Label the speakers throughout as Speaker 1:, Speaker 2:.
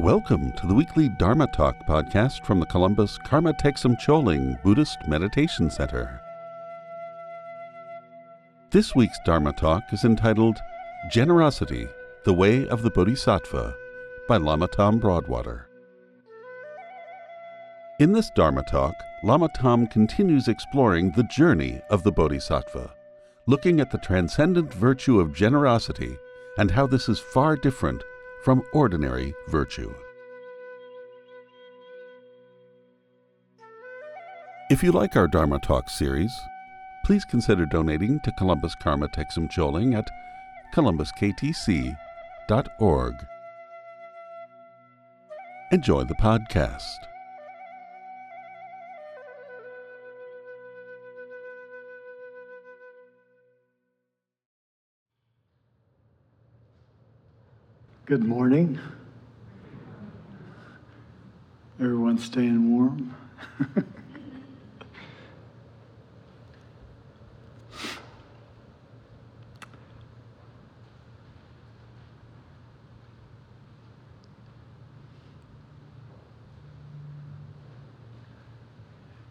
Speaker 1: Welcome to the weekly Dharma Talk podcast from the Columbus Karma Thegsum Choling Buddhist Meditation Center. This week's Dharma Talk is entitled Generosity, the Way of the Bodhisattva by Lama Tom Broadwater. In this Dharma Talk, Lama Tom continues exploring the journey of the Bodhisattva, looking at the transcendent virtue of generosity and how this is far different from ordinary virtue. If you like our Dharma Talk series, please consider donating to Columbus Karma Thegsum Choling at columbusktc.org. Enjoy the podcast.
Speaker 2: Good morning. Everyone staying warm?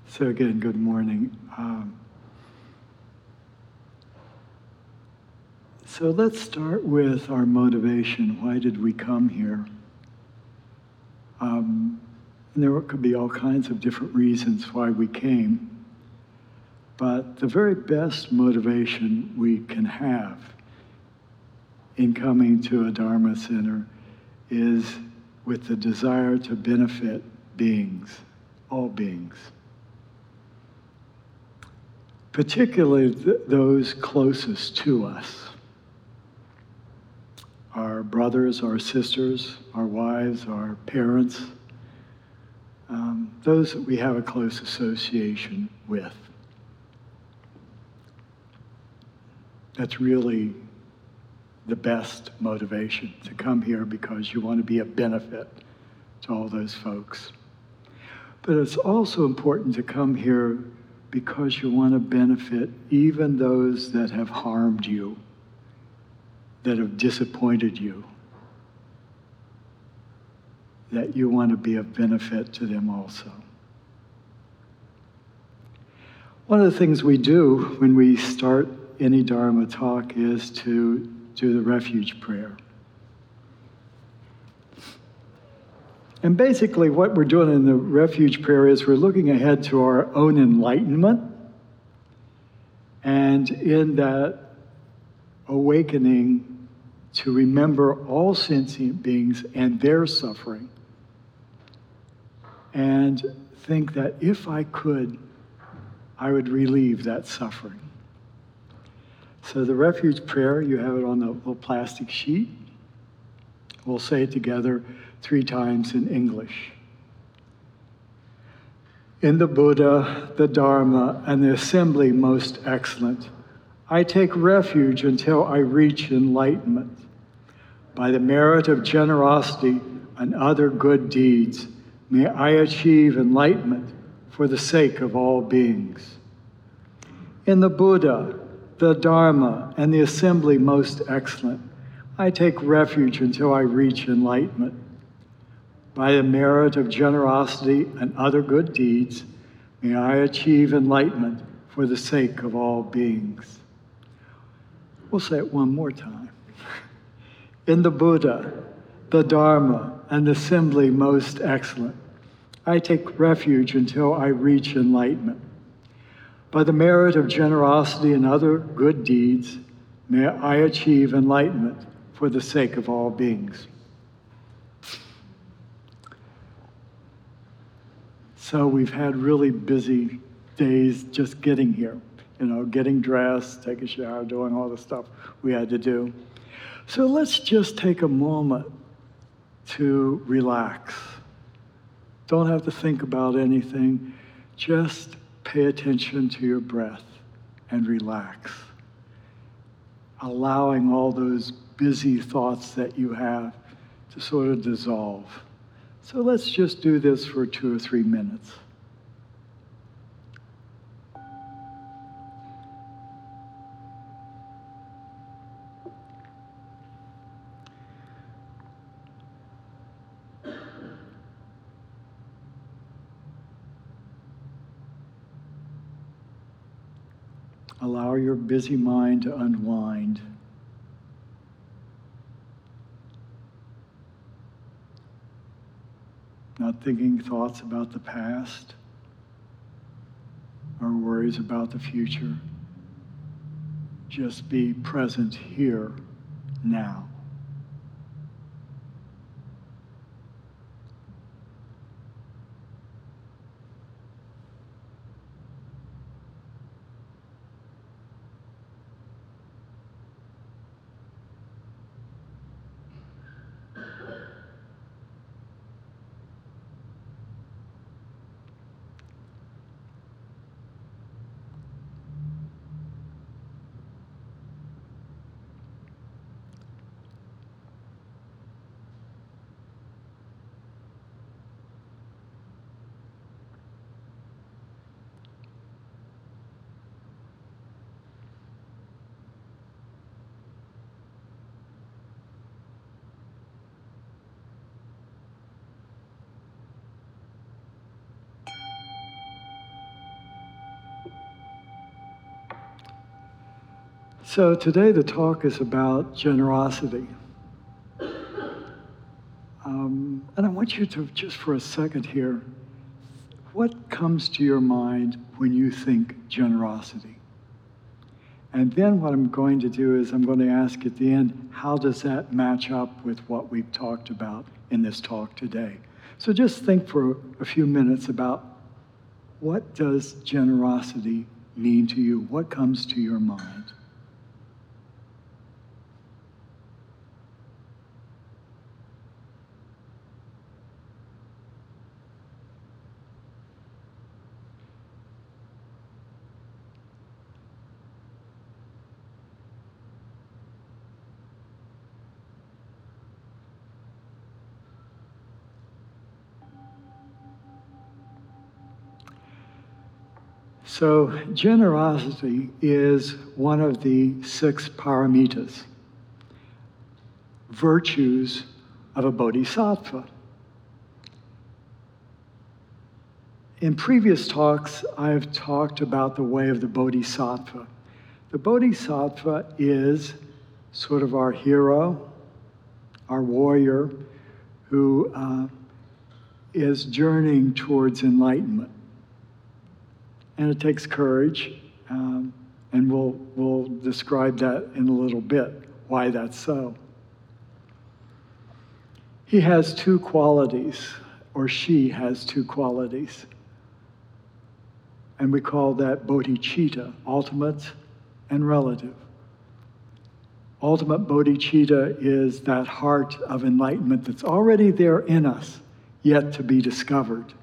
Speaker 2: so, again, good morning. Um, So let's start with our motivation. Why did we come here? Um, and there could be all kinds of different reasons why we came. But the very best motivation we can have in coming to a Dharma center is with the desire to benefit beings, all beings, particularly th- those closest to us our brothers, our sisters, our wives, our parents, um, those that we have a close association with. That's really the best motivation to come here because you want to be a benefit to all those folks. But it's also important to come here because you want to benefit even those that have harmed you that have disappointed you, that you want to be of benefit to them also. One of the things we do when we start any Dharma talk is to do the refuge prayer. And basically, what we're doing in the refuge prayer is we're looking ahead to our own enlightenment. And in that awakening to remember all sentient beings and their suffering and think that if I could, I would relieve that suffering. So, the refuge prayer, you have it on the little plastic sheet. We'll say it together three times in English. In the Buddha, the Dharma, and the assembly most excellent I take refuge until I reach enlightenment. By the merit of generosity and other good deeds, may I achieve enlightenment for the sake of all beings. In the Buddha, the Dharma, and the assembly most excellent, I take refuge until I reach enlightenment. By the merit of generosity and other good deeds, may I achieve enlightenment for the sake of all beings. We'll say it one more time. In the Buddha, the Dharma, and the assembly most excellent, I take refuge until I reach enlightenment. By the merit of generosity and other good deeds, may I achieve enlightenment for the sake of all beings. So we've had really busy days just getting here you know, getting dressed, taking a shower, doing all the stuff we had to do. So let's just take a moment to relax. Don't have to think about anything. Just pay attention to your breath and relax. Allowing all those busy thoughts that you have to sort of dissolve. So let's just do this for two or three minutes. Allow your busy mind to unwind. Not thinking thoughts about the past or worries about the future. Just be present here now. So today the talk is about generosity. Um, and I want you to, just for a second here, what comes to your mind when you think generosity? And then what I'm going to do is I'm going to ask at the end, how does that match up with what we've talked about in this talk today? So just think for a few minutes about what does generosity mean to you? What comes to your mind? So, generosity is one of the six paramitas, virtues of a bodhisattva. In previous talks, I've talked about the way of the bodhisattva. The bodhisattva is sort of our hero, our warrior, who uh, is journeying towards enlightenment and it takes courage. Um, and we'll, we'll describe that in a little bit, why that's so. He has two qualities, or she has two qualities. And we call that bodhicitta, ultimate and relative. Ultimate bodhicitta is that heart of enlightenment that's already there in us, yet to be discovered.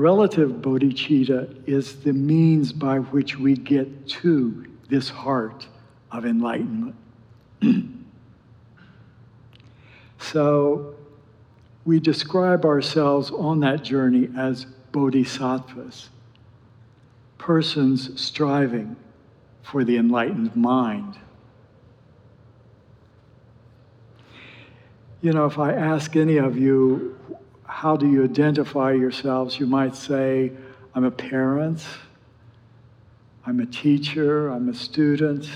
Speaker 2: Relative bodhicitta is the means by which we get to this heart of enlightenment. so we describe ourselves on that journey as bodhisattvas, persons striving for the enlightened mind. You know, if I ask any of you, how do you identify yourselves? You might say, I'm a parent, I'm a teacher, I'm a student,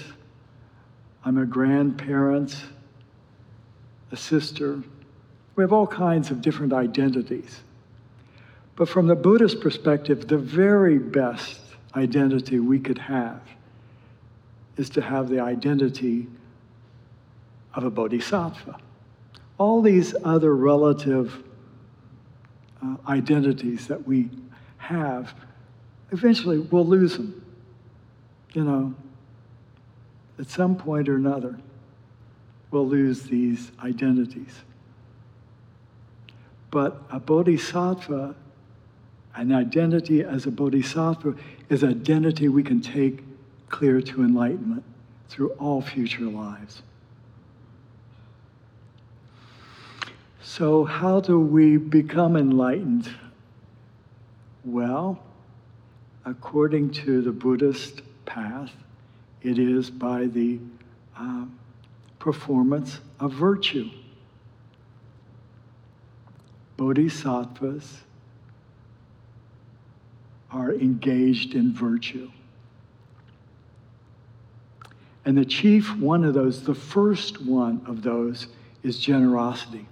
Speaker 2: I'm a grandparent, a sister. We have all kinds of different identities. But from the Buddhist perspective, the very best identity we could have is to have the identity of a bodhisattva. All these other relative uh, identities that we have, eventually we'll lose them. You know, at some point or another, we'll lose these identities. But a bodhisattva, an identity as a bodhisattva, is identity we can take clear to enlightenment through all future lives. So, how do we become enlightened? Well, according to the Buddhist path, it is by the uh, performance of virtue. Bodhisattvas are engaged in virtue. And the chief one of those, the first one of those, is generosity.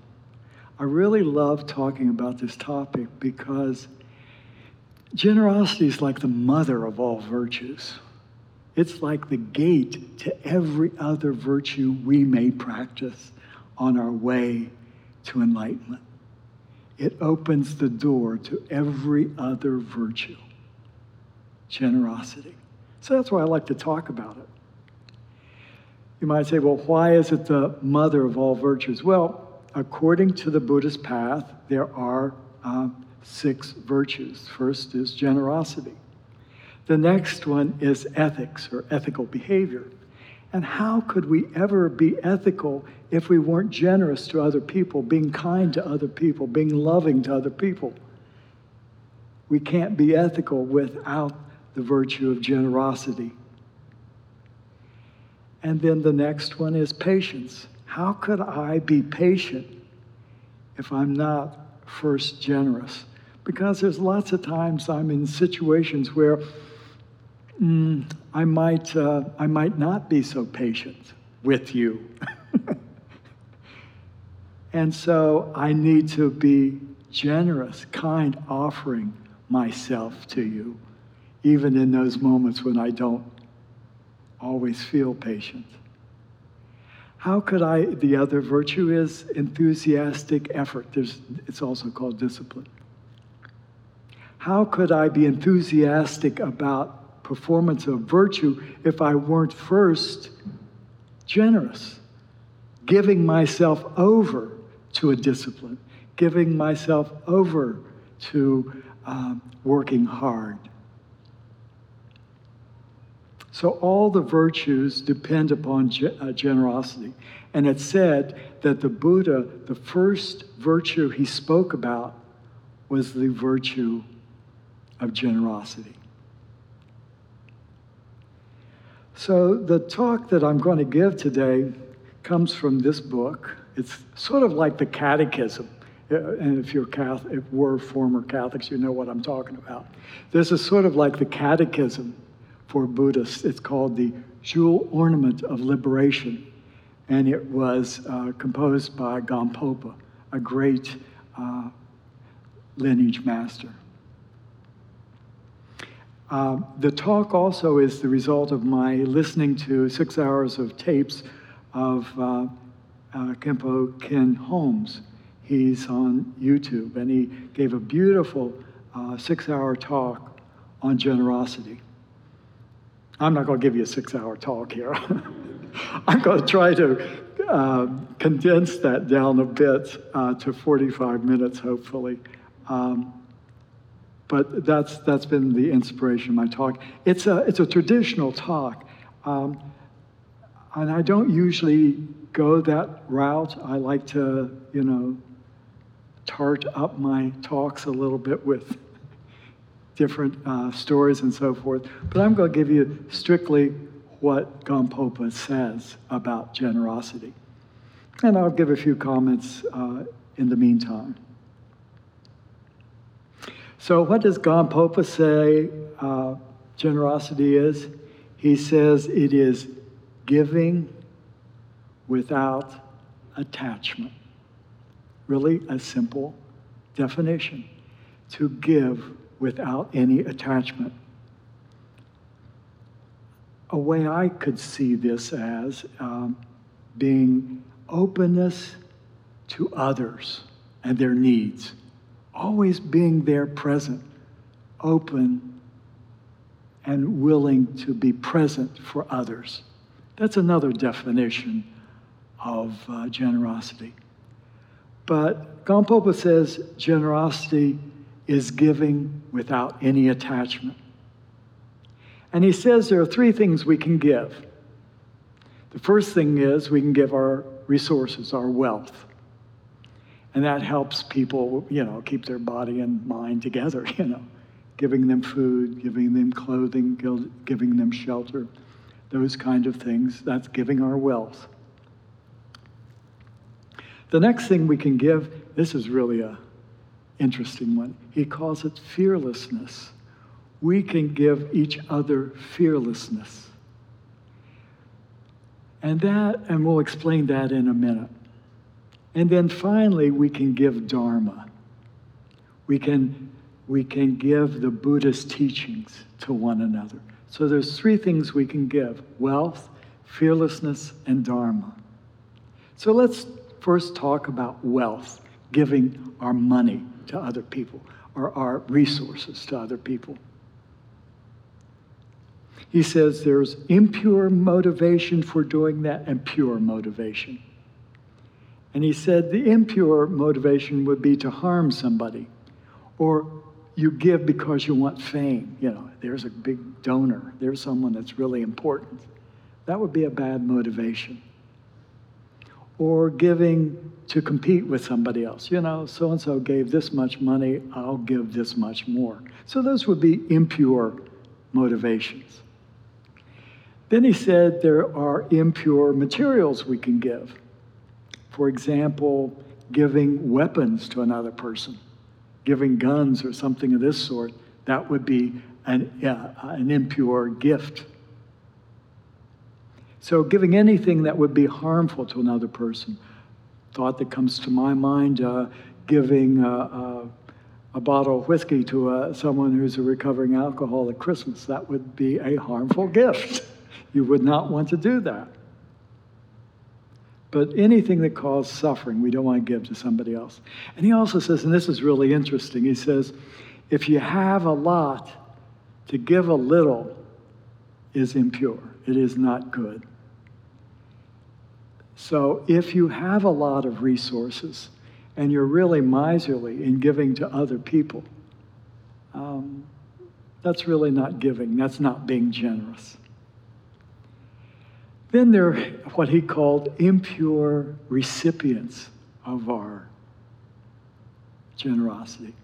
Speaker 2: I really love talking about this topic because generosity is like the mother of all virtues. It's like the gate to every other virtue we may practice on our way to enlightenment. It opens the door to every other virtue generosity. So that's why I like to talk about it. You might say, well, why is it the mother of all virtues? Well, according to the Buddhist path, there are uh, six virtues. First is generosity. The next one is ethics or ethical behavior. And how could we ever be ethical if we weren't generous to other people, being kind to other people, being loving to other people? We can't be ethical without the virtue of generosity. And then the next one is patience. How could I be patient if I'm not first generous? Because there's lots of times I'm in situations where mm, I, might, uh, I might not be so patient with you. and so I need to be generous, kind, offering myself to you even in those moments when I don't always feel patient. How could I, the other virtue is enthusiastic effort. There's, it's also called discipline. How could I be enthusiastic about performance of virtue if I weren't first generous, giving myself over to a discipline, giving myself over to um, working hard? So all the virtues depend upon uh, generosity. And it said that the Buddha, the first virtue he spoke about was the virtue of generosity. So the talk that I'm going to give today comes from this book. It's sort of like the catechism. Uh, and if you're Catholic, if we're former Catholics, you know what I'm talking about. This is sort of like the catechism for Buddhists. It's called the Jewel Ornament of Liberation, and it was uh, composed by Gampopa, a great uh, lineage master. Uh, the talk also is the result of my listening to six hours of tapes of uh, uh, Khenpo Ken Holmes. He's on YouTube, and he gave a beautiful uh, six hour talk on generosity. I'm not going to give you a six hour talk here. I'm going to try to uh, condense that down a bit uh, to 45 minutes, hopefully. Um, but that's, that's been the inspiration of my talk. It's a, it's a traditional talk. Um, and I don't usually go that route. I like to, you know, tart up my talks a little bit with different uh, stories and so forth. But I'm going to give you strictly what Gampopa says about generosity. And I'll give a few comments uh, in the meantime. So, what does Gampopa say uh, generosity is? He says it is giving without attachment. Really, a simple definition to give without any attachment. A way I could see this as um, being openness to others and their needs, always being there present, open, and willing to be present for others. That's another definition of uh, generosity. But Gampopa says generosity is giving without any attachment. And he says there are three things we can give. The first thing is we can give our resources, our wealth. And that helps people, you know, keep their body and mind together, you know, giving them food, giving them clothing, giving them shelter, those kind of things. That's giving our wealth. The next thing we can give, this is really a interesting one. He calls it fearlessness. We can give each other fearlessness. And that, and we'll explain that in a minute. And then finally, we can give Dharma. We can, we can give the Buddhist teachings to one another. So there's three things we can give wealth, fearlessness, and Dharma. So let's first talk about wealth, giving our money to other people, or our resources to other people. He says there's impure motivation for doing that and pure motivation. And he said the impure motivation would be to harm somebody, or you give because you want fame. You know, there's a big donor, there's someone that's really important. That would be a bad motivation. Or giving to compete with somebody else. You know, so and so gave this much money, I'll give this much more. So those would be impure motivations. Then he said there are impure materials we can give. For example, giving weapons to another person, giving guns or something of this sort, that would be an, uh, an impure gift. So, giving anything that would be harmful to another person. Thought that comes to my mind uh, giving uh, uh a bottle of whiskey to uh, someone who's a recovering alcoholic at Christmas. That would be a harmful gift. You would not want to do that. But anything that causes suffering, we don't want to give to somebody else. And he also says, and this is really interesting, he says, if you have a lot, to give a little is impure, it is not good. So if you have a lot of resources and you're really miserly in giving to other people, um, that's really not giving, that's not being generous. Then there are what he called impure recipients of our generosity.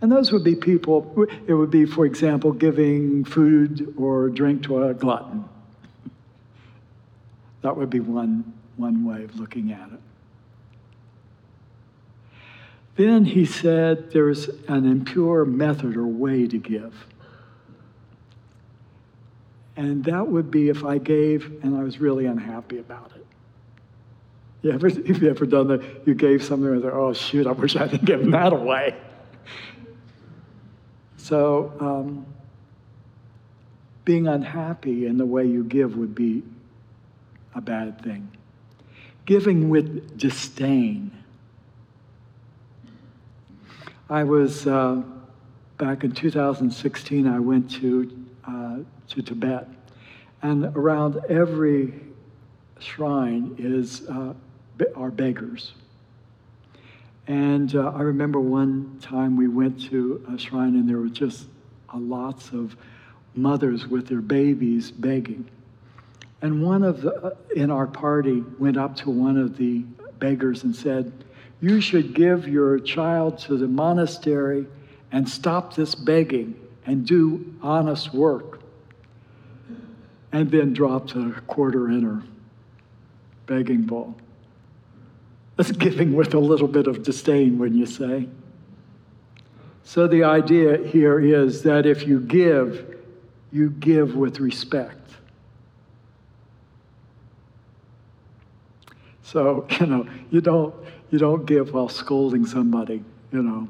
Speaker 2: And those would be people, it would be, for example, giving food or drink to a glutton. That would be one, one way of looking at it. Then he said there's an impure method or way to give. And that would be if I gave and I was really unhappy about it. You ever, have you ever done that? You gave something and thought, oh, shoot, I wish I hadn't given that away. So, um, being unhappy in the way you give would be a bad thing. Giving with disdain. I was, uh, back in 2016, I went to uh, to Tibet. And around every shrine is uh, are beggars. And uh, I remember one time we went to a shrine and there were just uh, lots of mothers with their babies begging. And one of the, uh, in our party went up to one of the beggars and said, You should give your child to the monastery and stop this begging and do honest work and then dropped a quarter in her begging bowl. That's giving with a little bit of disdain, wouldn't you say? So the idea here is that if you give, you give with respect. So, you know, you don't you don't give while scolding somebody, you know.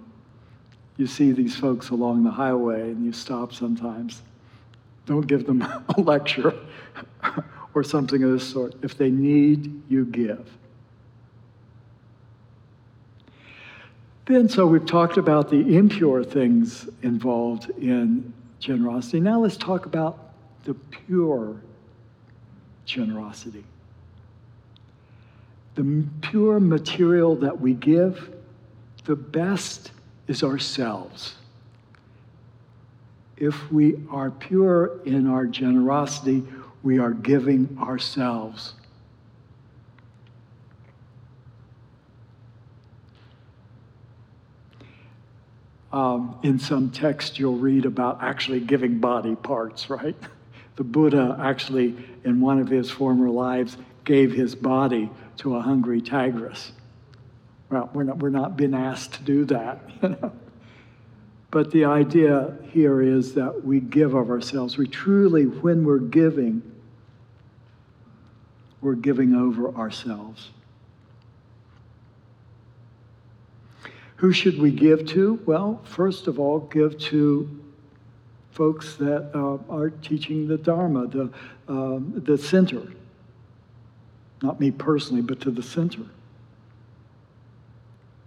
Speaker 2: You see these folks along the highway and you stop sometimes. Don't give them a lecture or something of this sort. If they need, you give. Then, so we've talked about the impure things involved in generosity. Now let's talk about the pure generosity. The pure material that we give, the best is ourselves if we are pure in our generosity, we are giving ourselves. Um, in some text, you'll read about actually giving body parts, right? The Buddha actually, in one of his former lives, gave his body to a hungry tigress. Well, we're not, we're not being asked to do that, you know. But the idea here is that we give of ourselves. We truly, when we're giving, we're giving over ourselves. Who should we give to? Well, first of all, give to folks that uh, are teaching the Dharma, the, um, the center. Not me personally, but to the center.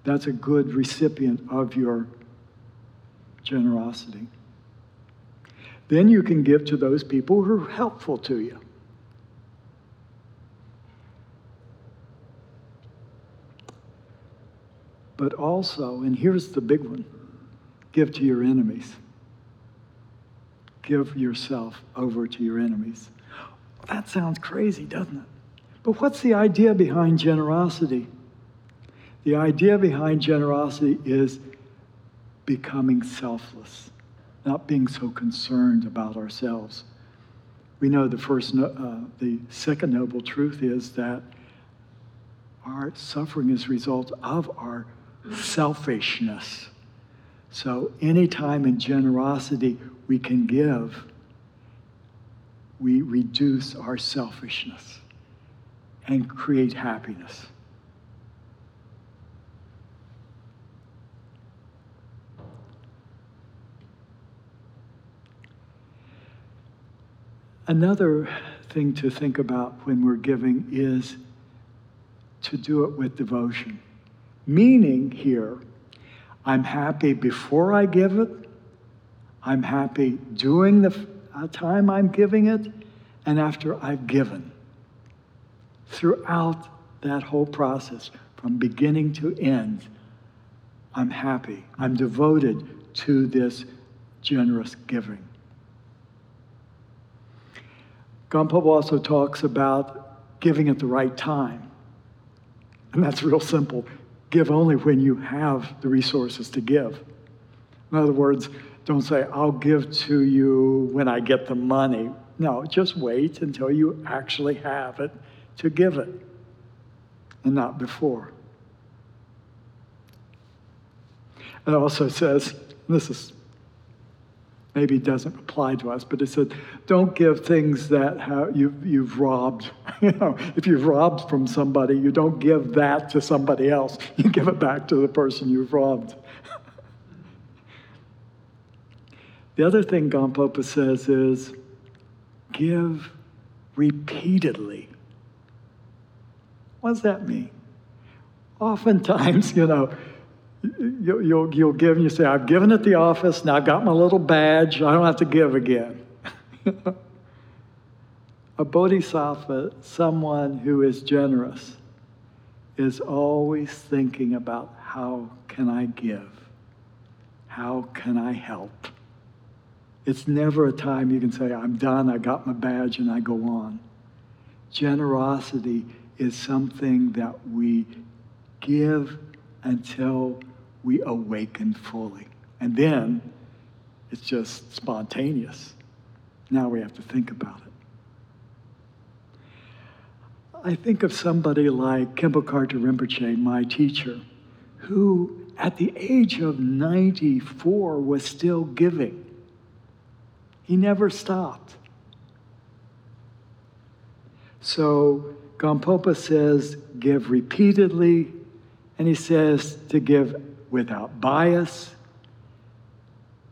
Speaker 2: That's a good recipient of your generosity. Then you can give to those people who are helpful to you. But also, and here's the big one give to your enemies. Give yourself over to your enemies. That sounds crazy, doesn't it? But what's the idea behind generosity? The idea behind generosity is becoming selfless, not being so concerned about ourselves. We know the first, uh, the second noble truth is that our suffering is a result of our selfishness. So, anytime in generosity we can give, we reduce our selfishness and create happiness. Another thing to think about when we're giving is to do it with devotion. Meaning here, I'm happy before I give it, I'm happy during the uh, time I'm giving it, and after I've given. Throughout that whole process, from beginning to end, I'm happy. I'm devoted to this generous giving. Gampo also talks about giving at the right time. And that's real simple. Give only when you have the resources to give. In other words, don't say, I'll give to you when I get the money. No, just wait until you actually have it to give it, and not before. It also says, this is maybe doesn't apply to us, but it said, don't give things that have, you've, you've robbed. you know, if you've robbed from somebody, you don't give that to somebody else. You give it back to the person you've robbed. the other thing Gampopa says is, give repeatedly. What does that mean? Oftentimes, you know, you'll, you'll, you'll give and you say, I've given at the office, now I've got my little badge, I don't have to give again. a bodhisattva, someone who is generous, is always thinking about how can I give? How can I help? It's never a time you can say, I'm done, I got my badge, and I go on. Generosity is something that we give until we awaken fully. And then it's just spontaneous. Now we have to think about it. I think of somebody like Khenpo Karthar Rinpoche, my teacher, who at the age of 94 was still giving. He never stopped. So Gampopa says, give repeatedly, and he says to give without bias.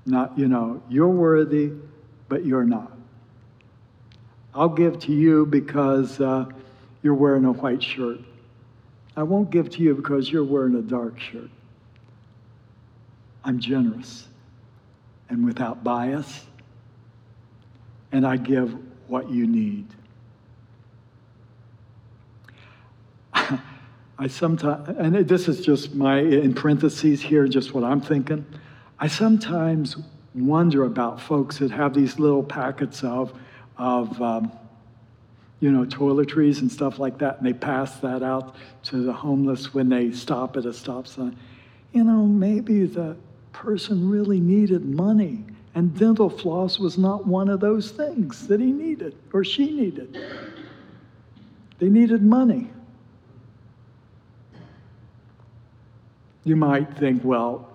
Speaker 2: Not, you know, you're worthy, but you're not. I'll give to you because uh, you're wearing a white shirt. I won't give to you because you're wearing a dark shirt. I'm generous and without bias, and I give what you need. I sometimes, and this is just my, in parentheses here, just what I'm thinking. I sometimes wonder about folks that have these little packets of, of um, you know, toiletries and stuff like that, and they pass that out to the homeless when they stop at a stop sign. You know, maybe the person really needed money, and dental floss was not one of those things that he needed or she needed. They needed money. You might think, well,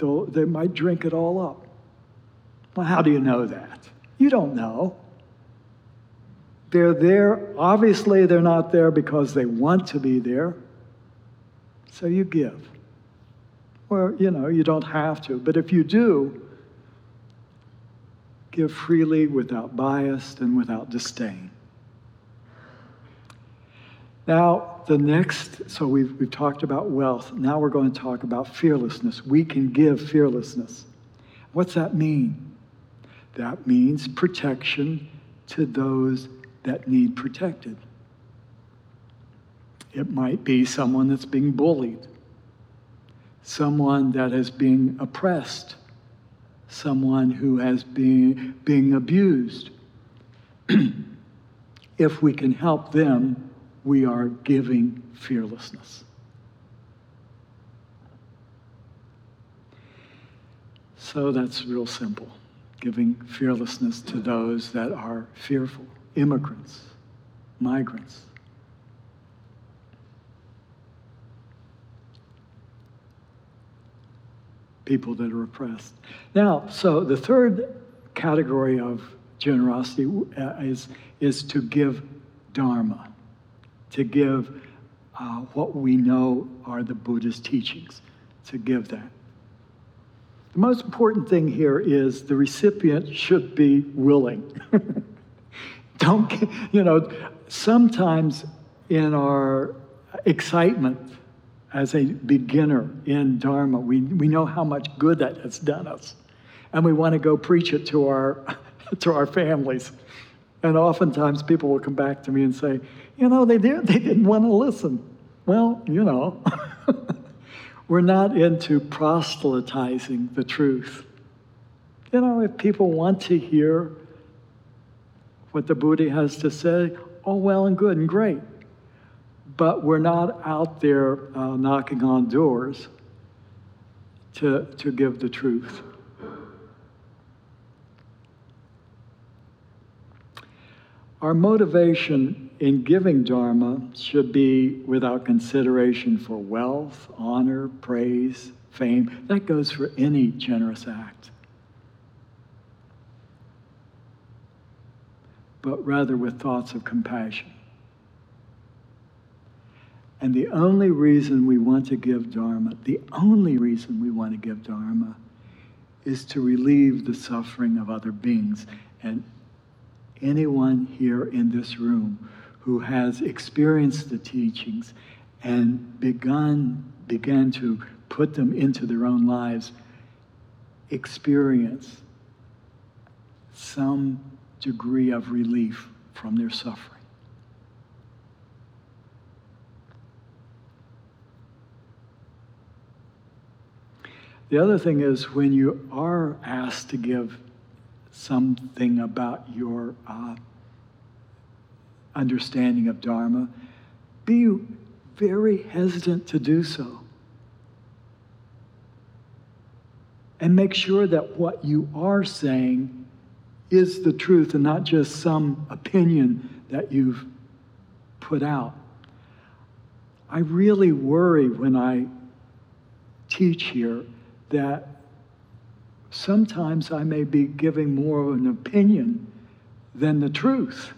Speaker 2: they might drink it all up. Well, how do you know that? You don't know. They're there. Obviously, they're not there because they want to be there. So you give. Well, you know, you don't have to, but if you do, give freely without bias and without disdain. Now, the next, so we've, we've talked about wealth. Now we're going to talk about fearlessness. We can give fearlessness. What's that mean? That means protection to those that need protected. It might be someone that's being bullied, someone that is being oppressed, someone who has been being abused. if we can help them, we are giving fearlessness. So that's real simple giving fearlessness to those that are fearful immigrants, migrants. People that are oppressed. Now, so the third category of generosity uh, is, is to give dharma, to give uh, what we know are the Buddhist teachings, to give that. The most important thing here is the recipient should be willing. Don't, you know, sometimes in our excitement as a beginner in Dharma, we, we know how much good that has done us. And we want to go preach it to our, to our families. And oftentimes people will come back to me and say, you know, they, did, they didn't want to listen. Well, you know, we're not into proselytizing the truth. You know, if people want to hear what the Buddha has to say, oh, well and good and great. But we're not out there uh, knocking on doors to, to give the truth. Our motivation in giving Dharma should be without consideration for wealth, honor, praise, fame. That goes for any generous act. but rather with thoughts of compassion. And the only reason we want to give Dharma, the only reason we want to give Dharma, is to relieve the suffering of other beings. And anyone here in this room who has experienced the teachings and begun, began to put them into their own lives, experience some degree of relief from their suffering. The other thing is when you are asked to give something about your uh, understanding of Dharma, be very hesitant to do so. And make sure that what you are saying is the truth and not just some opinion that you've put out. I really worry when I teach here that sometimes I may be giving more of an opinion than the truth.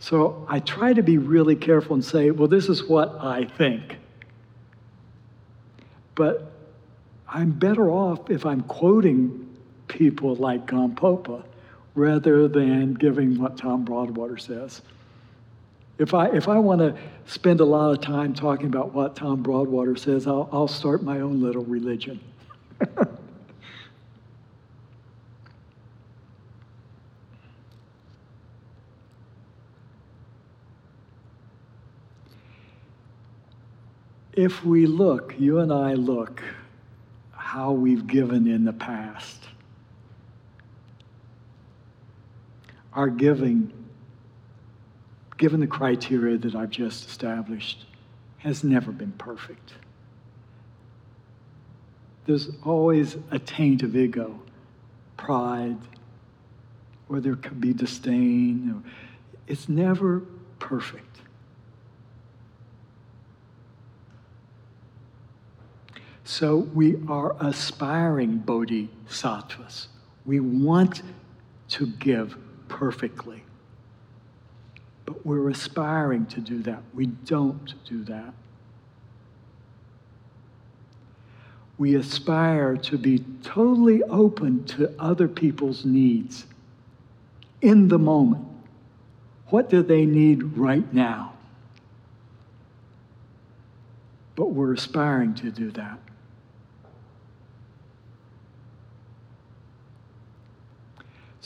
Speaker 2: So I try to be really careful and say, well, this is what I think. But I'm better off if I'm quoting people like Gampopa rather than giving what Tom Broadwater says. If I, if I want to spend a lot of time talking about what Tom Broadwater says, I'll, I'll start my own little religion. if we look, you and I look, how we've given in the past, our giving, given the criteria that I've just established, has never been perfect. There's always a taint of ego, pride, or there could be disdain. It's never perfect. So we are aspiring bodhisattvas. We want to give perfectly. But we're aspiring to do that. We don't do that. We aspire to be totally open to other people's needs in the moment. What do they need right now? But we're aspiring to do that.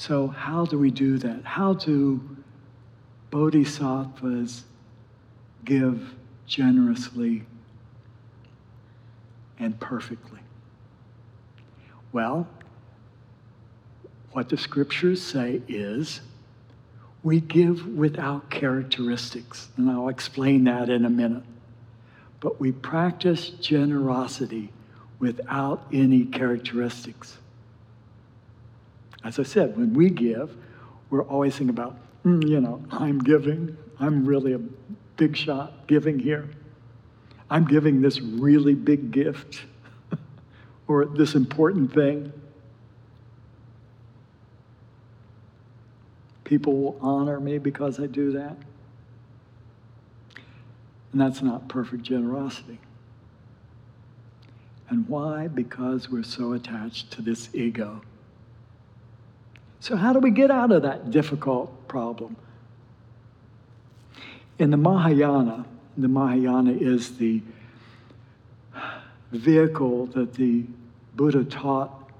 Speaker 2: So, how do we do that? How do bodhisattvas give generously and perfectly? Well, what the scriptures say is we give without characteristics. And I'll explain that in a minute. But we practice generosity without any characteristics. As I said, when we give, we're always thinking about, mm, you know, I'm giving. I'm really a big shot giving here. I'm giving this really big gift or this important thing. People will honor me because I do that. And that's not perfect generosity. And why? Because we're so attached to this ego. So, how do we get out of that difficult problem? In the Mahayana, the Mahayana is the vehicle that the Buddha taught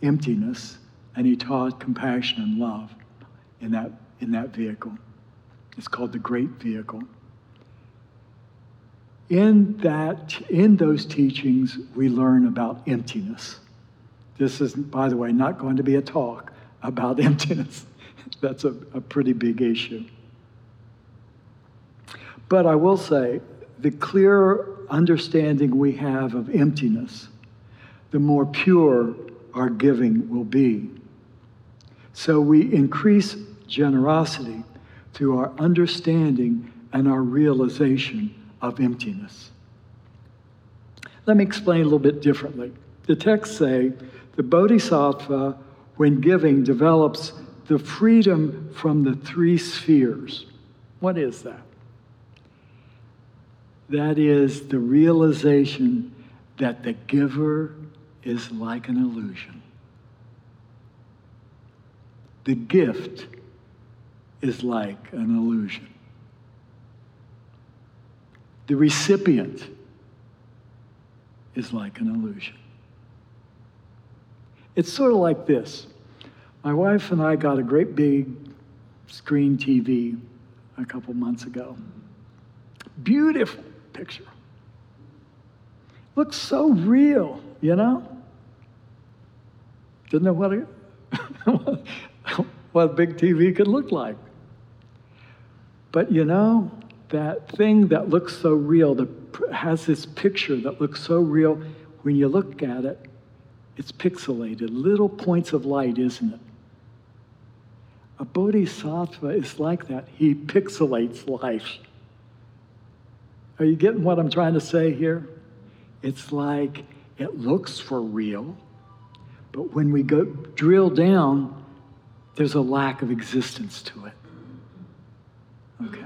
Speaker 2: emptiness and he taught compassion and love in that, in that vehicle. It's called the Great Vehicle. In, that, in those teachings, we learn about emptiness. This is, by the way, not going to be a talk about emptiness. That's a, a pretty big issue. But I will say the clearer understanding we have of emptiness, the more pure our giving will be. So we increase generosity through our understanding and our realization of emptiness. Let me explain a little bit differently. The texts say the bodhisattva, when giving, develops the freedom from the three spheres. What is that? That is the realization that the giver is like an illusion. The gift is like an illusion. The recipient is like an illusion. It's sort of like this. My wife and I got a great big screen TV a couple months ago. Beautiful picture. Looks so real, you know? Didn't know what a, what a big TV could look like. But you know, that thing that looks so real, that has this picture that looks so real, when you look at it, it's pixelated, little points of light, isn't it? A bodhisattva is like that. He pixelates life. Are you getting what I'm trying to say here? It's like it looks for real, but when we go drill down, there's a lack of existence to it. Okay.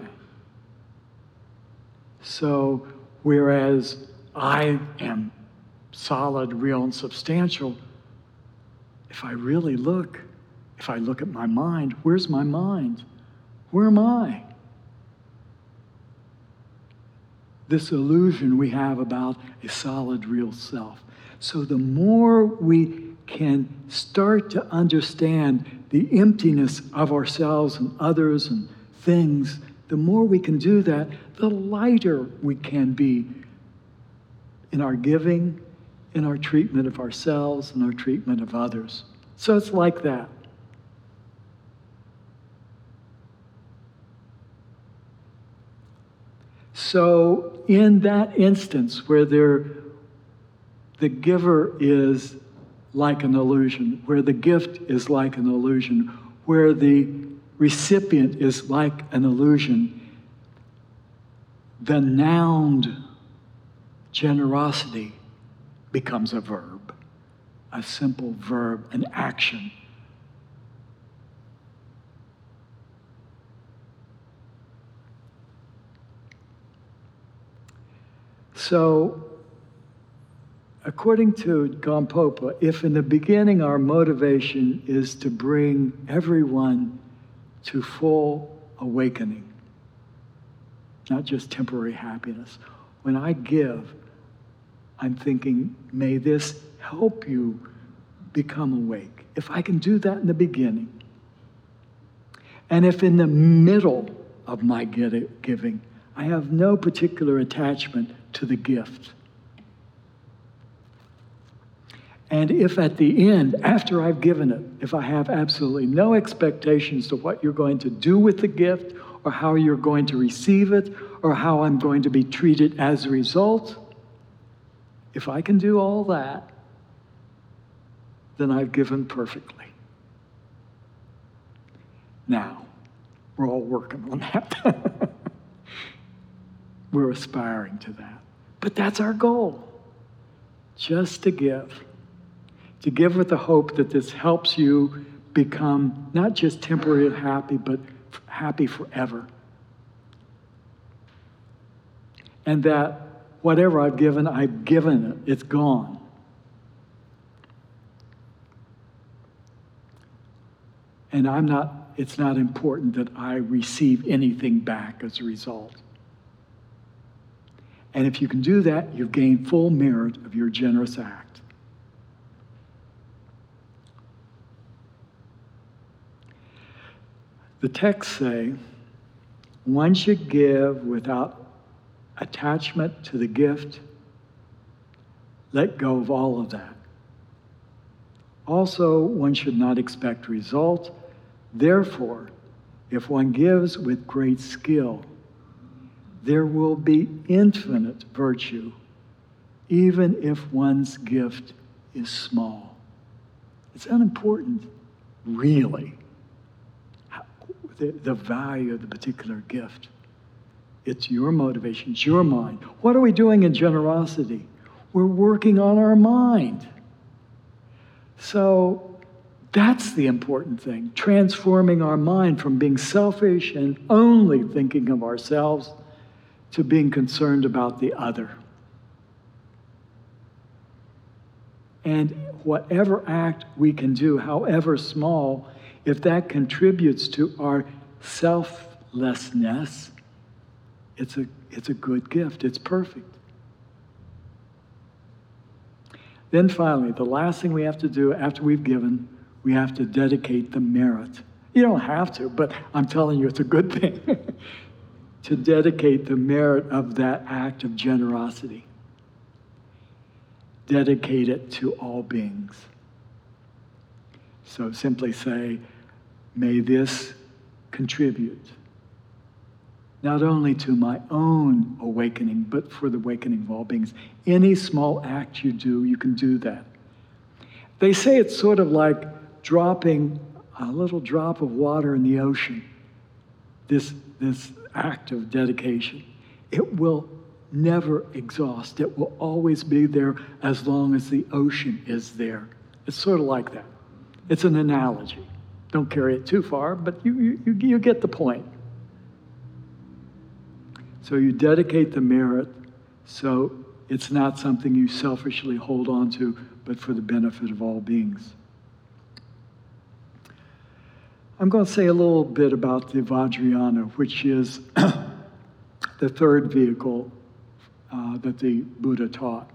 Speaker 2: So, whereas I am solid, real, and substantial, if I really look, if I look at my mind, where's my mind? Where am I? This illusion we have about a solid, real self. So the more we can start to understand the emptiness of ourselves and others and things, the more we can do that, the lighter we can be in our giving in our treatment of ourselves and our treatment of others. So it's like that. So, in that instance where there, the giver is like an illusion, where the gift is like an illusion, where the recipient is like an illusion, the noun generosity becomes a verb, a simple verb, an action. So, according to Gampopa, if in the beginning our motivation is to bring everyone to full awakening, not just temporary happiness, when I give, I'm thinking, may this help you become awake. If I can do that in the beginning, and if in the middle of my giving, I have no particular attachment to the gift. And if at the end, after I've given it, if I have absolutely no expectations to what you're going to do with the gift, or how you're going to receive it, or how I'm going to be treated as a result, if I can do all that, then I've given perfectly. Now, we're all working on that. we're aspiring to that. But that's our goal just to give. To give with the hope that this helps you become not just temporarily happy, but happy forever. And that whatever I've given, I've given it, it's gone. And I'm not, it's not important that I receive anything back as a result. And if you can do that, you've gained full merit of your generous act. The texts say one should give without attachment to the gift, let go of all of that. Also, one should not expect result. Therefore, if one gives with great skill, there will be infinite virtue, even if one's gift is small. It's unimportant, really, the, the value of the particular gift. It's your motivation, it's your mind. What are we doing in generosity? We're working on our mind. So that's the important thing transforming our mind from being selfish and only thinking of ourselves to being concerned about the other. And whatever act we can do, however small, if that contributes to our selflessness, it's a, it's a good gift. It's perfect. Then finally, the last thing we have to do after we've given, we have to dedicate the merit. You don't have to, but I'm telling you, it's a good thing to dedicate the merit of that act of generosity. Dedicate it to all beings. So simply say, may this contribute not only to my own awakening, but for the awakening of all beings. Any small act you do, you can do that. They say it's sort of like dropping a little drop of water in the ocean, this, this act of dedication. It will never exhaust, it will always be there as long as the ocean is there. It's sort of like that. It's an analogy. Don't carry it too far, but you, you, you get the point. So you dedicate the merit so it's not something you selfishly hold on to, but for the benefit of all beings. I'm going to say a little bit about the Vajrayana, which is the third vehicle uh, that the Buddha taught.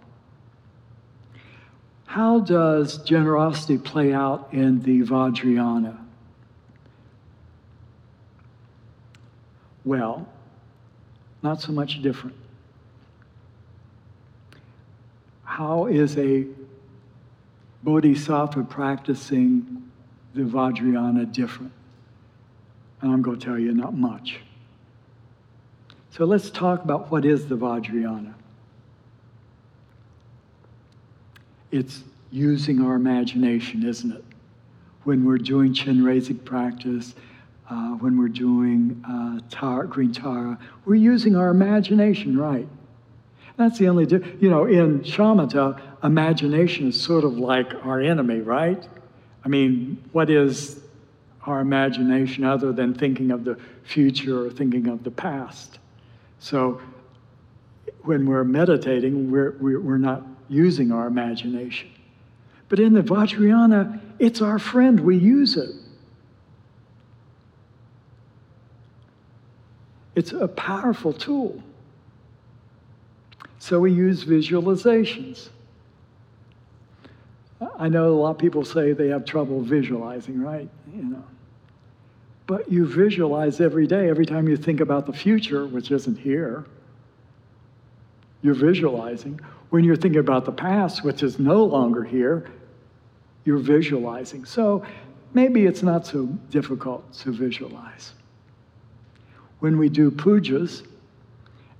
Speaker 2: How does generosity play out in the Vajrayana? Well, not so much different. How is a bodhisattva practicing the Vajrayana different? And I'm going to tell you, not much. So let's talk about what is the Vajrayana. It's using our imagination, isn't it? When we're doing Chenrezig practice, uh, when we're doing uh, tar, green Tara. We're using our imagination, right? That's the only, you know, in shamatha, imagination is sort of like our enemy, right? I mean, what is our imagination other than thinking of the future or thinking of the past? So when we're meditating, we're, we're not using our imagination. But in the Vajrayana, it's our friend, we use it. It's a powerful tool. So we use visualizations. I know a lot of people say they have trouble visualizing, right? You know. But you visualize every day, every time you think about the future, which isn't here. You're visualizing. When you're thinking about the past, which is no longer here, you're visualizing. So maybe it's not so difficult to visualize. When we do pujas,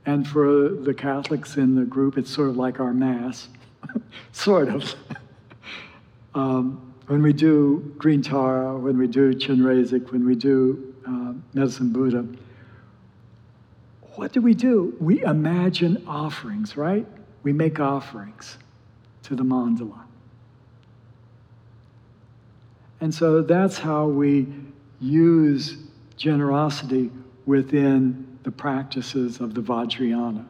Speaker 2: and for the Catholics in the group, it's sort of like our Mass, sort of. um, when we do Green Tara, when we do Chenrezig, when we do uh, Medicine Buddha, what do we do? We imagine offerings, right? We make offerings to the mandala. And so that's how we use generosity within the practices of the Vajrayana.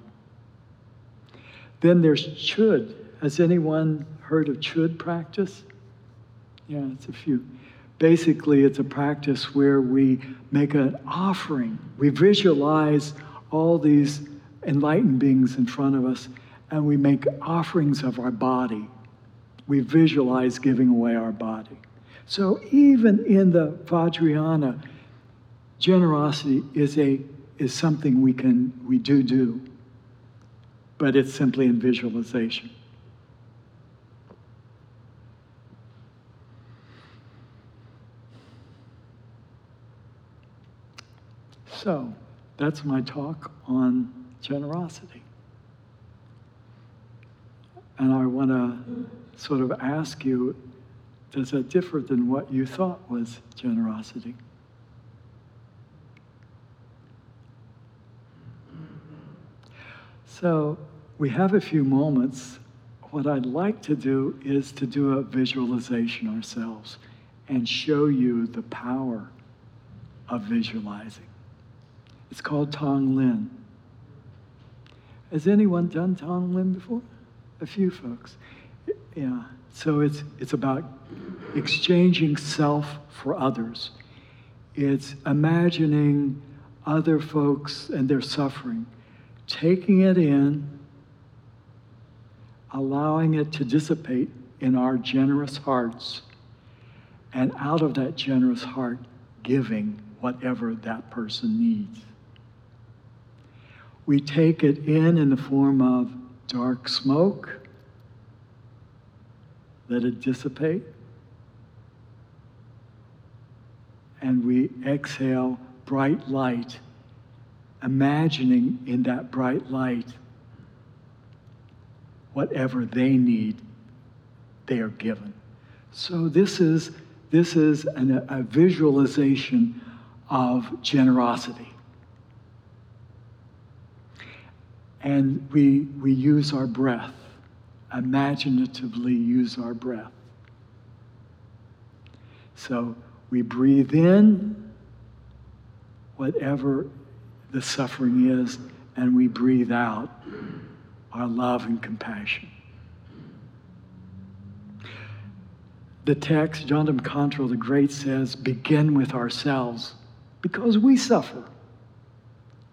Speaker 2: Then there's Chöd. Has anyone heard of Chöd practice? Yeah, it's a few. Basically, it's a practice where we make an offering. We visualize all these enlightened beings in front of us, and we make offerings of our body. We visualize giving away our body. So even in the Vajrayana, generosity is a is something we can we do do, but it's simply in visualization. So that's my talk on generosity. And I want to sort of ask you does that differ than what you thought was generosity? So we have a few moments. What I'd like to do is to do a visualization ourselves and show you the power of visualizing. It's called Tonglen. Has anyone done Tonglen before? A few folks. Yeah. So it's, it's about exchanging self for others. It's imagining other folks and their suffering, taking it in, allowing it to dissipate in our generous hearts, and out of that generous heart, giving whatever that person needs. We take it in in the form of dark smoke, let it dissipate, and we exhale bright light, imagining in that bright light whatever they need, they are given. So this is this is an, a visualization of generosity. And we, we use our breath, imaginatively use our breath. So we breathe in whatever the suffering is, and we breathe out our love and compassion. The text, John D'Canto the Great says, begin with ourselves because we suffer.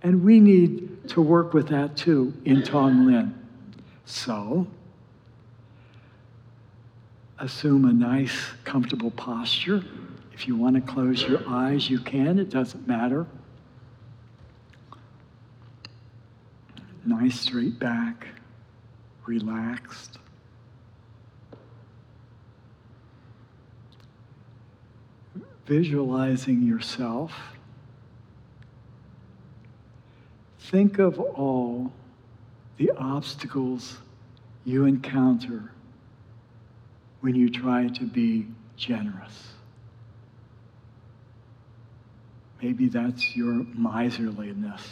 Speaker 2: And we need to work with that too in Tonglen. So, assume a nice, comfortable posture. If you want to close your eyes, you can, it doesn't matter. Nice straight back, relaxed. Visualizing yourself Think of all the obstacles you encounter when you try to be generous. Maybe that's your miserliness.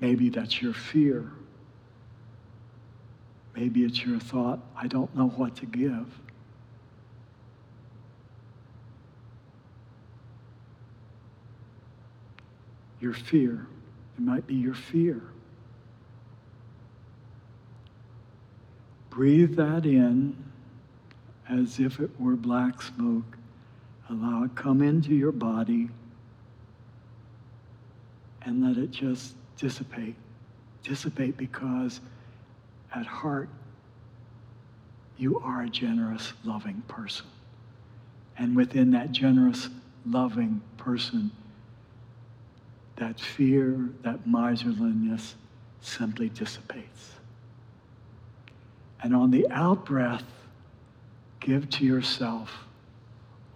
Speaker 2: Maybe that's your fear. Maybe it's your thought, I don't know what to give. your fear. It might be your fear. Breathe that in as if it were black smoke. Allow it come into your body and let it just dissipate. Dissipate because at heart, you are a generous, loving person. And within that generous, loving person, that fear, that miserliness simply dissipates. And on the out breath, give to yourself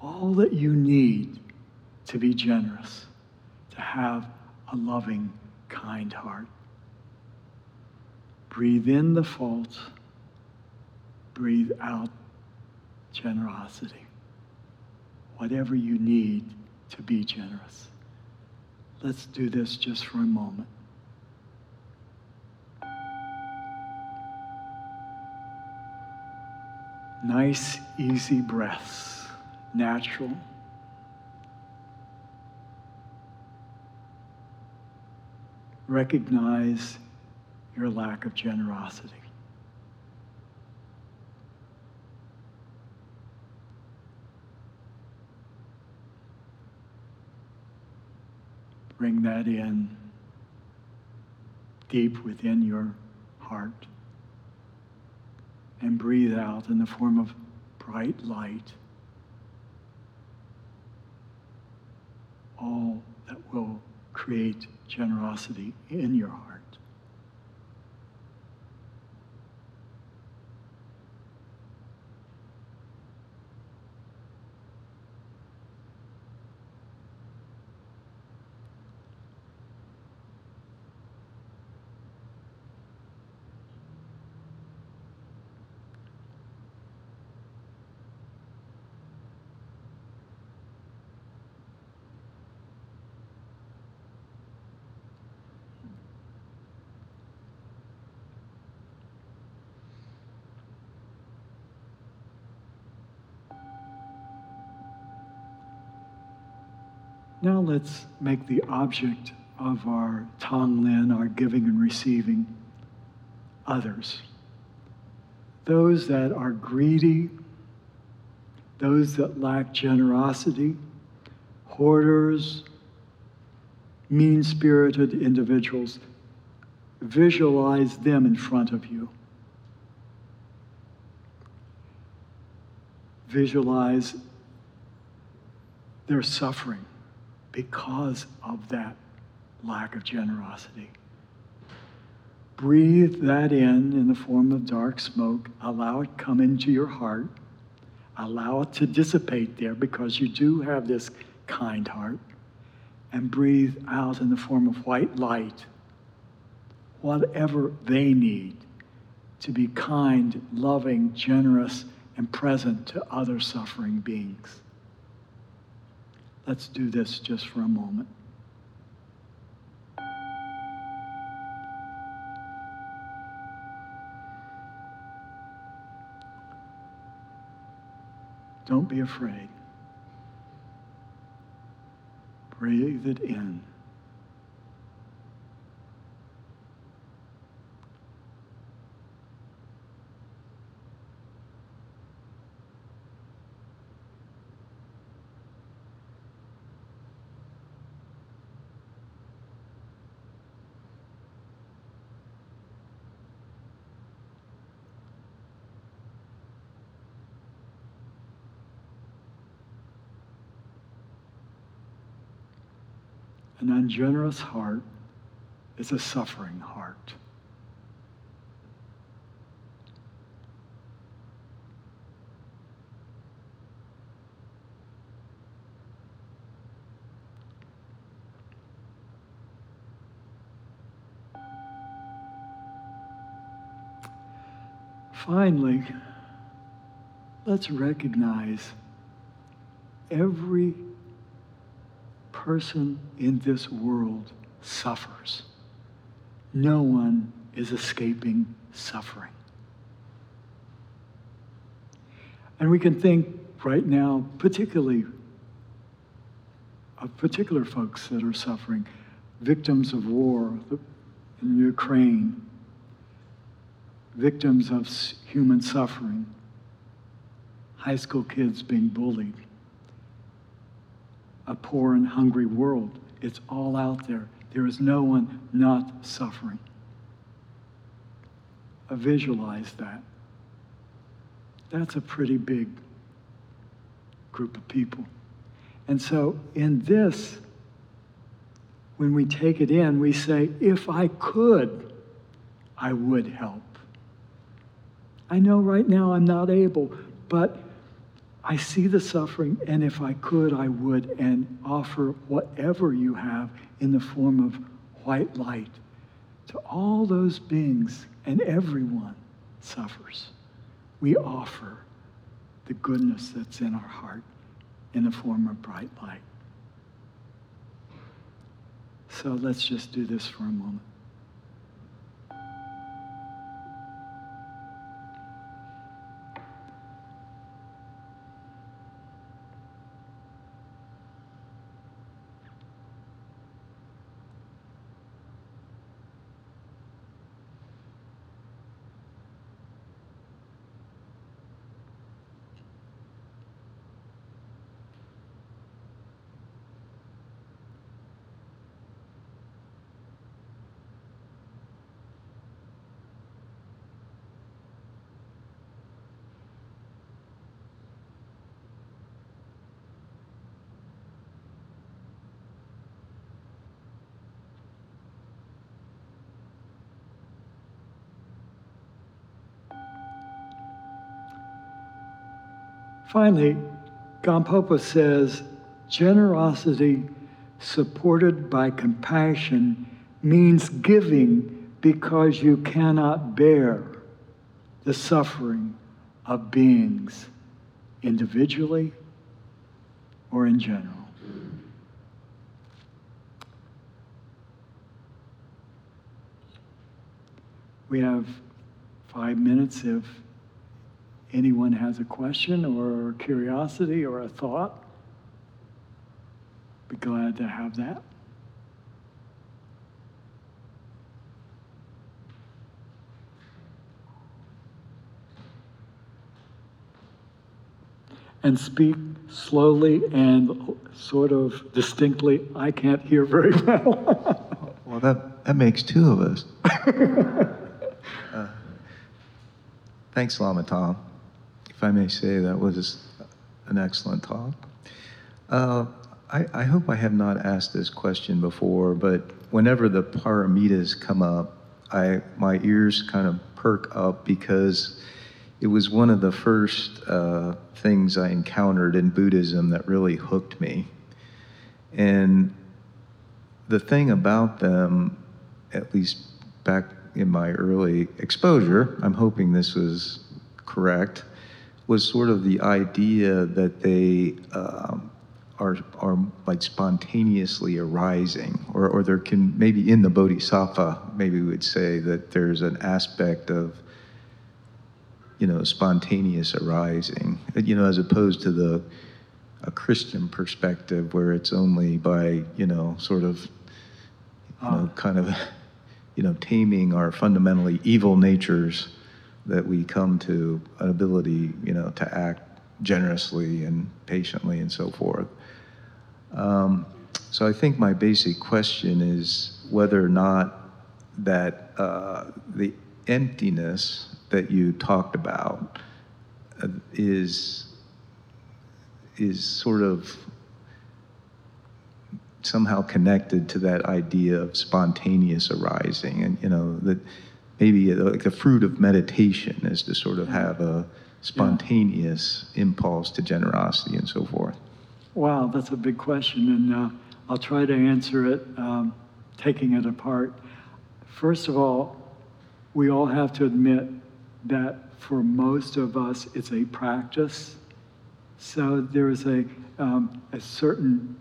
Speaker 2: all that you need to be generous, to have a loving, kind heart. Breathe in the fault, breathe out generosity. Whatever you need to be generous. Let's do this just for a moment. Nice, easy breaths, natural. Recognize your lack of generosity. Bring that in deep within your heart and breathe out in the form of bright light. All that will create generosity in your heart. Now let's make the object of our Tonglen, our giving and receiving, others. Those that are greedy, those that lack generosity, hoarders, mean spirited individuals. Visualize them in front of you. Visualize their suffering because of that lack of generosity. Breathe that in in the form of dark smoke. Allow it come into your heart. Allow it to dissipate there because you do have this kind heart. And breathe out in the form of white light. Whatever they need to be kind, loving, generous, and present to other suffering beings. Let's do this just for a moment. Don't be afraid. Breathe it in. An ungenerous heart is a suffering heart. Finally, let's recognize every person in this world suffers. No one is escaping suffering. And we can think right now, particularly of particular folks that are suffering, victims of war in Ukraine, victims of human suffering, high school kids being bullied, a poor and hungry world. It's all out there. There is no one not suffering. I visualize that. That's a pretty big group of people. And so in this, when we take it in, we say, if I could, I would help. I know right now I'm not able, but I see the suffering, and if I could, I would, and offer whatever you have in the form of white light to all those beings, and everyone suffers. We offer the goodness that's in our heart in the form of bright light. So let's just do this for a moment. Finally, Gampopa says generosity supported by compassion means giving because you cannot bear the suffering of beings individually or in general. We have five minutes if anyone has a question or curiosity or a thought, be glad to have that. And speak slowly and sort of distinctly. I can't hear very well.
Speaker 3: well, that, that makes two of us. uh, thanks, Lama Tom I may say, that was an excellent talk. Uh, I, I, hope I have not asked this question before, but whenever the paramitas come up, I, my ears kind of perk up because it was one of the first uh, things I encountered in Buddhism that really hooked me. And the thing about them, at least back in my early exposure, I'm hoping this was correct, was sort of the idea that they um, are, are like spontaneously arising, or, or there can maybe in the bodhisattva, maybe we would say that there's an aspect of you know spontaneous arising, you know, as opposed to the a Christian perspective where it's only by you know sort of you know ah. kind of you know taming our fundamentally evil natures that we come to an ability, you know, to act generously and patiently and so forth. Um, so I think my basic question is whether or not that uh, the emptiness that you talked about uh, is is sort of somehow connected to that idea of spontaneous arising and you know that maybe like the fruit of meditation is to sort of have a spontaneous yeah. impulse to generosity and so forth?
Speaker 2: Wow, that's a big question, and uh, I'll try to answer it um, taking it apart. First of all, we all have to admit that for most of us, it's a practice. So there is a, um, a certain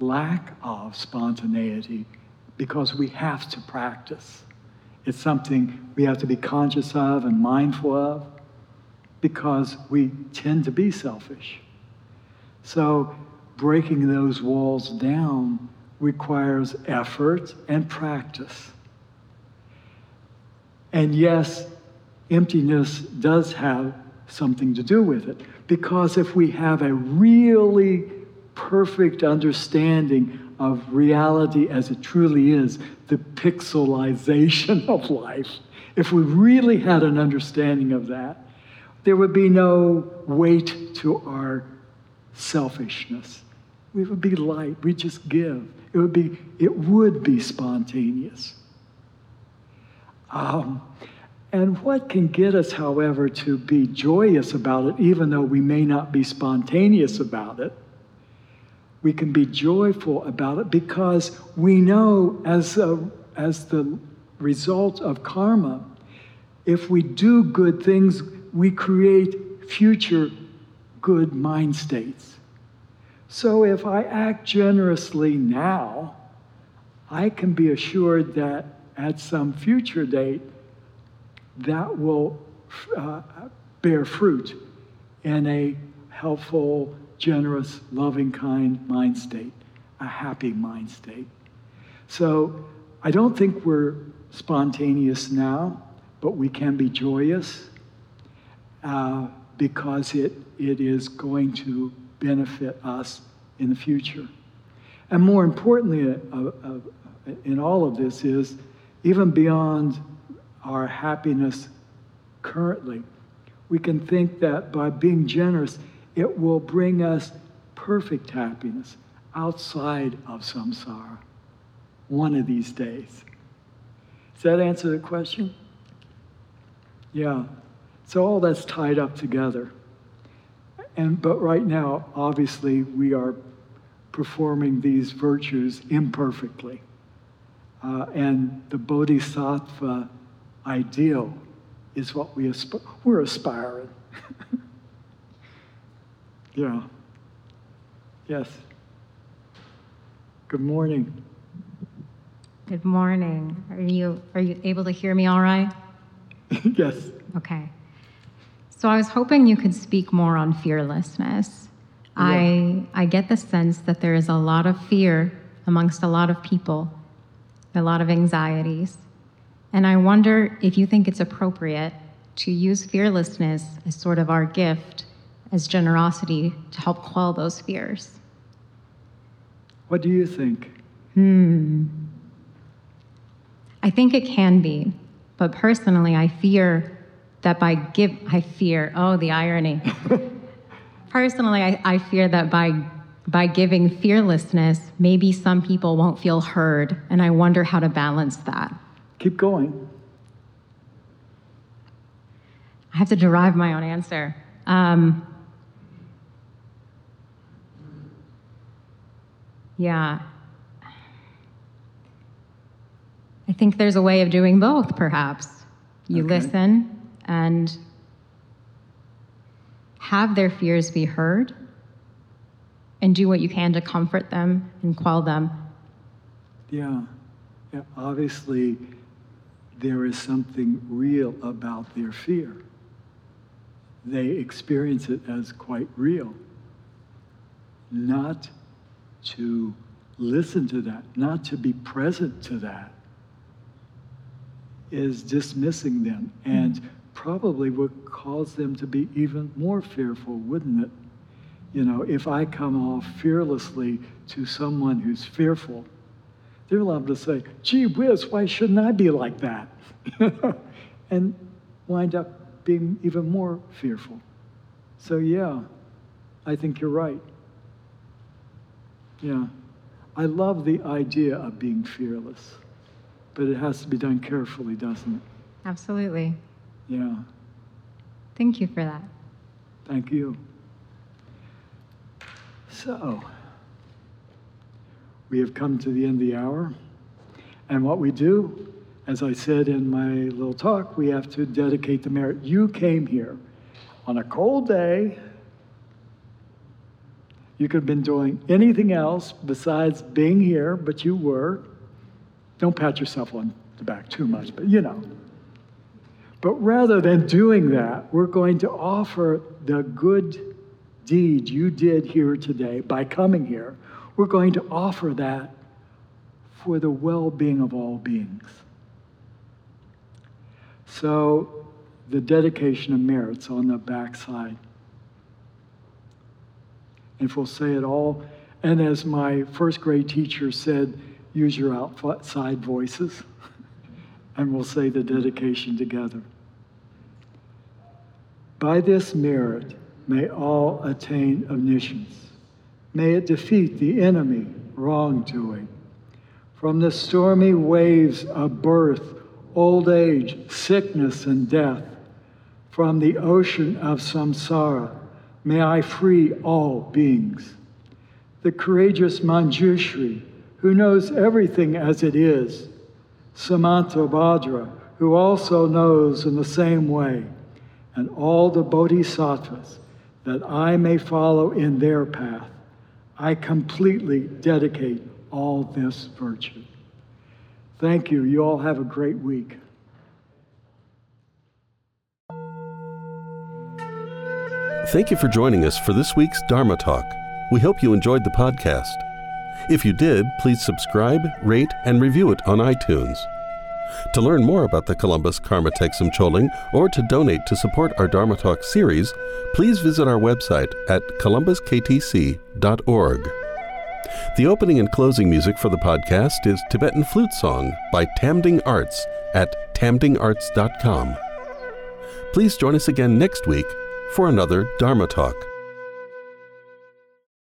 Speaker 2: lack of spontaneity because we have to practice. It's something we have to be conscious of and mindful of because we tend to be selfish. So, breaking those walls down requires effort and practice. And yes, emptiness does have something to do with it. Because if we have a really perfect understanding of reality as it truly is, the pixelization of life, if we really had an understanding of that, there would be no weight to our selfishness. We would be light. We just give. It would be, it would be spontaneous. Um, and what can get us, however, to be joyous about it, even though we may not be spontaneous about it, we can be joyful about it because we know as, a, as the result of karma, if we do good things, we create future good mind states. So if I act generously now, I can be assured that at some future date, that will uh, bear fruit in a helpful, generous, loving, kind mind state, a happy mind state. So I don't think we're spontaneous now, but we can be joyous uh, because it, it is going to benefit us in the future. And more importantly, uh, uh, in all of this is even beyond our happiness currently. We can think that by being generous, it will bring us perfect happiness outside of samsara one of these days. Does that answer the question? Yeah. So all that's tied up together. And but right now, obviously, we are performing these virtues imperfectly. Uh, and the bodhisattva ideal is what we aspire. We're aspiring. yeah. Yes. Good morning.
Speaker 4: Good morning. Are you are you able to hear me all right?
Speaker 2: yes.
Speaker 4: Okay. So I was hoping you could speak more on fearlessness. Yeah. I I get the sense that there is a lot of fear amongst a lot of people, a lot of anxieties. And I wonder if you think it's appropriate to use fearlessness as sort of our gift, as generosity to help quell those fears.
Speaker 2: What do you think?
Speaker 4: Hmm. I think it can be, but personally, I fear that by give, I fear, oh, the irony. personally, I, I fear that by by giving fearlessness, maybe some people won't feel heard, and I wonder how to balance that.
Speaker 2: Keep going.
Speaker 4: I have to derive my own answer. Um, yeah. I think there's a way of doing both, perhaps. You okay. listen and have their fears be heard and do what you can to comfort them and quell them.
Speaker 2: Yeah. yeah. Obviously, there is something real about their fear. They experience it as quite real. Not to listen to that, not to be present to that, is dismissing them and probably would cause them to be even more fearful, wouldn't it? You know, if I come off fearlessly to someone who's fearful, they're liable to say, gee whiz, why shouldn't I be like that? and wind up being even more fearful. So, yeah, I think you're right. Yeah. I love the idea of being fearless, but it has to be done carefully, doesn't it?
Speaker 4: Absolutely.
Speaker 2: Yeah.
Speaker 4: Thank you for that.
Speaker 2: Thank you. So, we have come to the end of the hour. And what we do, as I said in my little talk, we have to dedicate the merit. You came here on a cold day. You could have been doing anything else besides being here, but you were. Don't pat yourself on the back too much, but you know. But rather than doing that, we're going to offer the good deed you did here today by coming here we're going to offer that for the well being of all beings. So, the dedication of merits on the backside. If we'll say it all, and as my first grade teacher said, use your outside voices, and we'll say the dedication together. By this merit, may all attain omniscience. May it defeat the enemy, wrongdoing. From the stormy waves of birth, old age, sickness, and death, from the ocean of samsara, may I free all beings. The courageous Manjushri, who knows everything as it is, Samantabhadra, who also knows in the same way, and all the bodhisattvas, that I may follow in their path. I completely dedicate all this virtue. Thank you. You all have a great week.
Speaker 1: Thank you for joining us for this week's Dharma Talk. We hope you enjoyed the podcast. If you did, please subscribe, rate, and review it on iTunes. To learn more about the Columbus Karma Thegsum Choling or to donate to support our Dharma Talk series, please visit our website at columbusktc.org. The opening and closing music for the podcast is Tibetan Flute Song by Tamding Arts at tamdingarts.com. Please join us again next week for another Dharma Talk.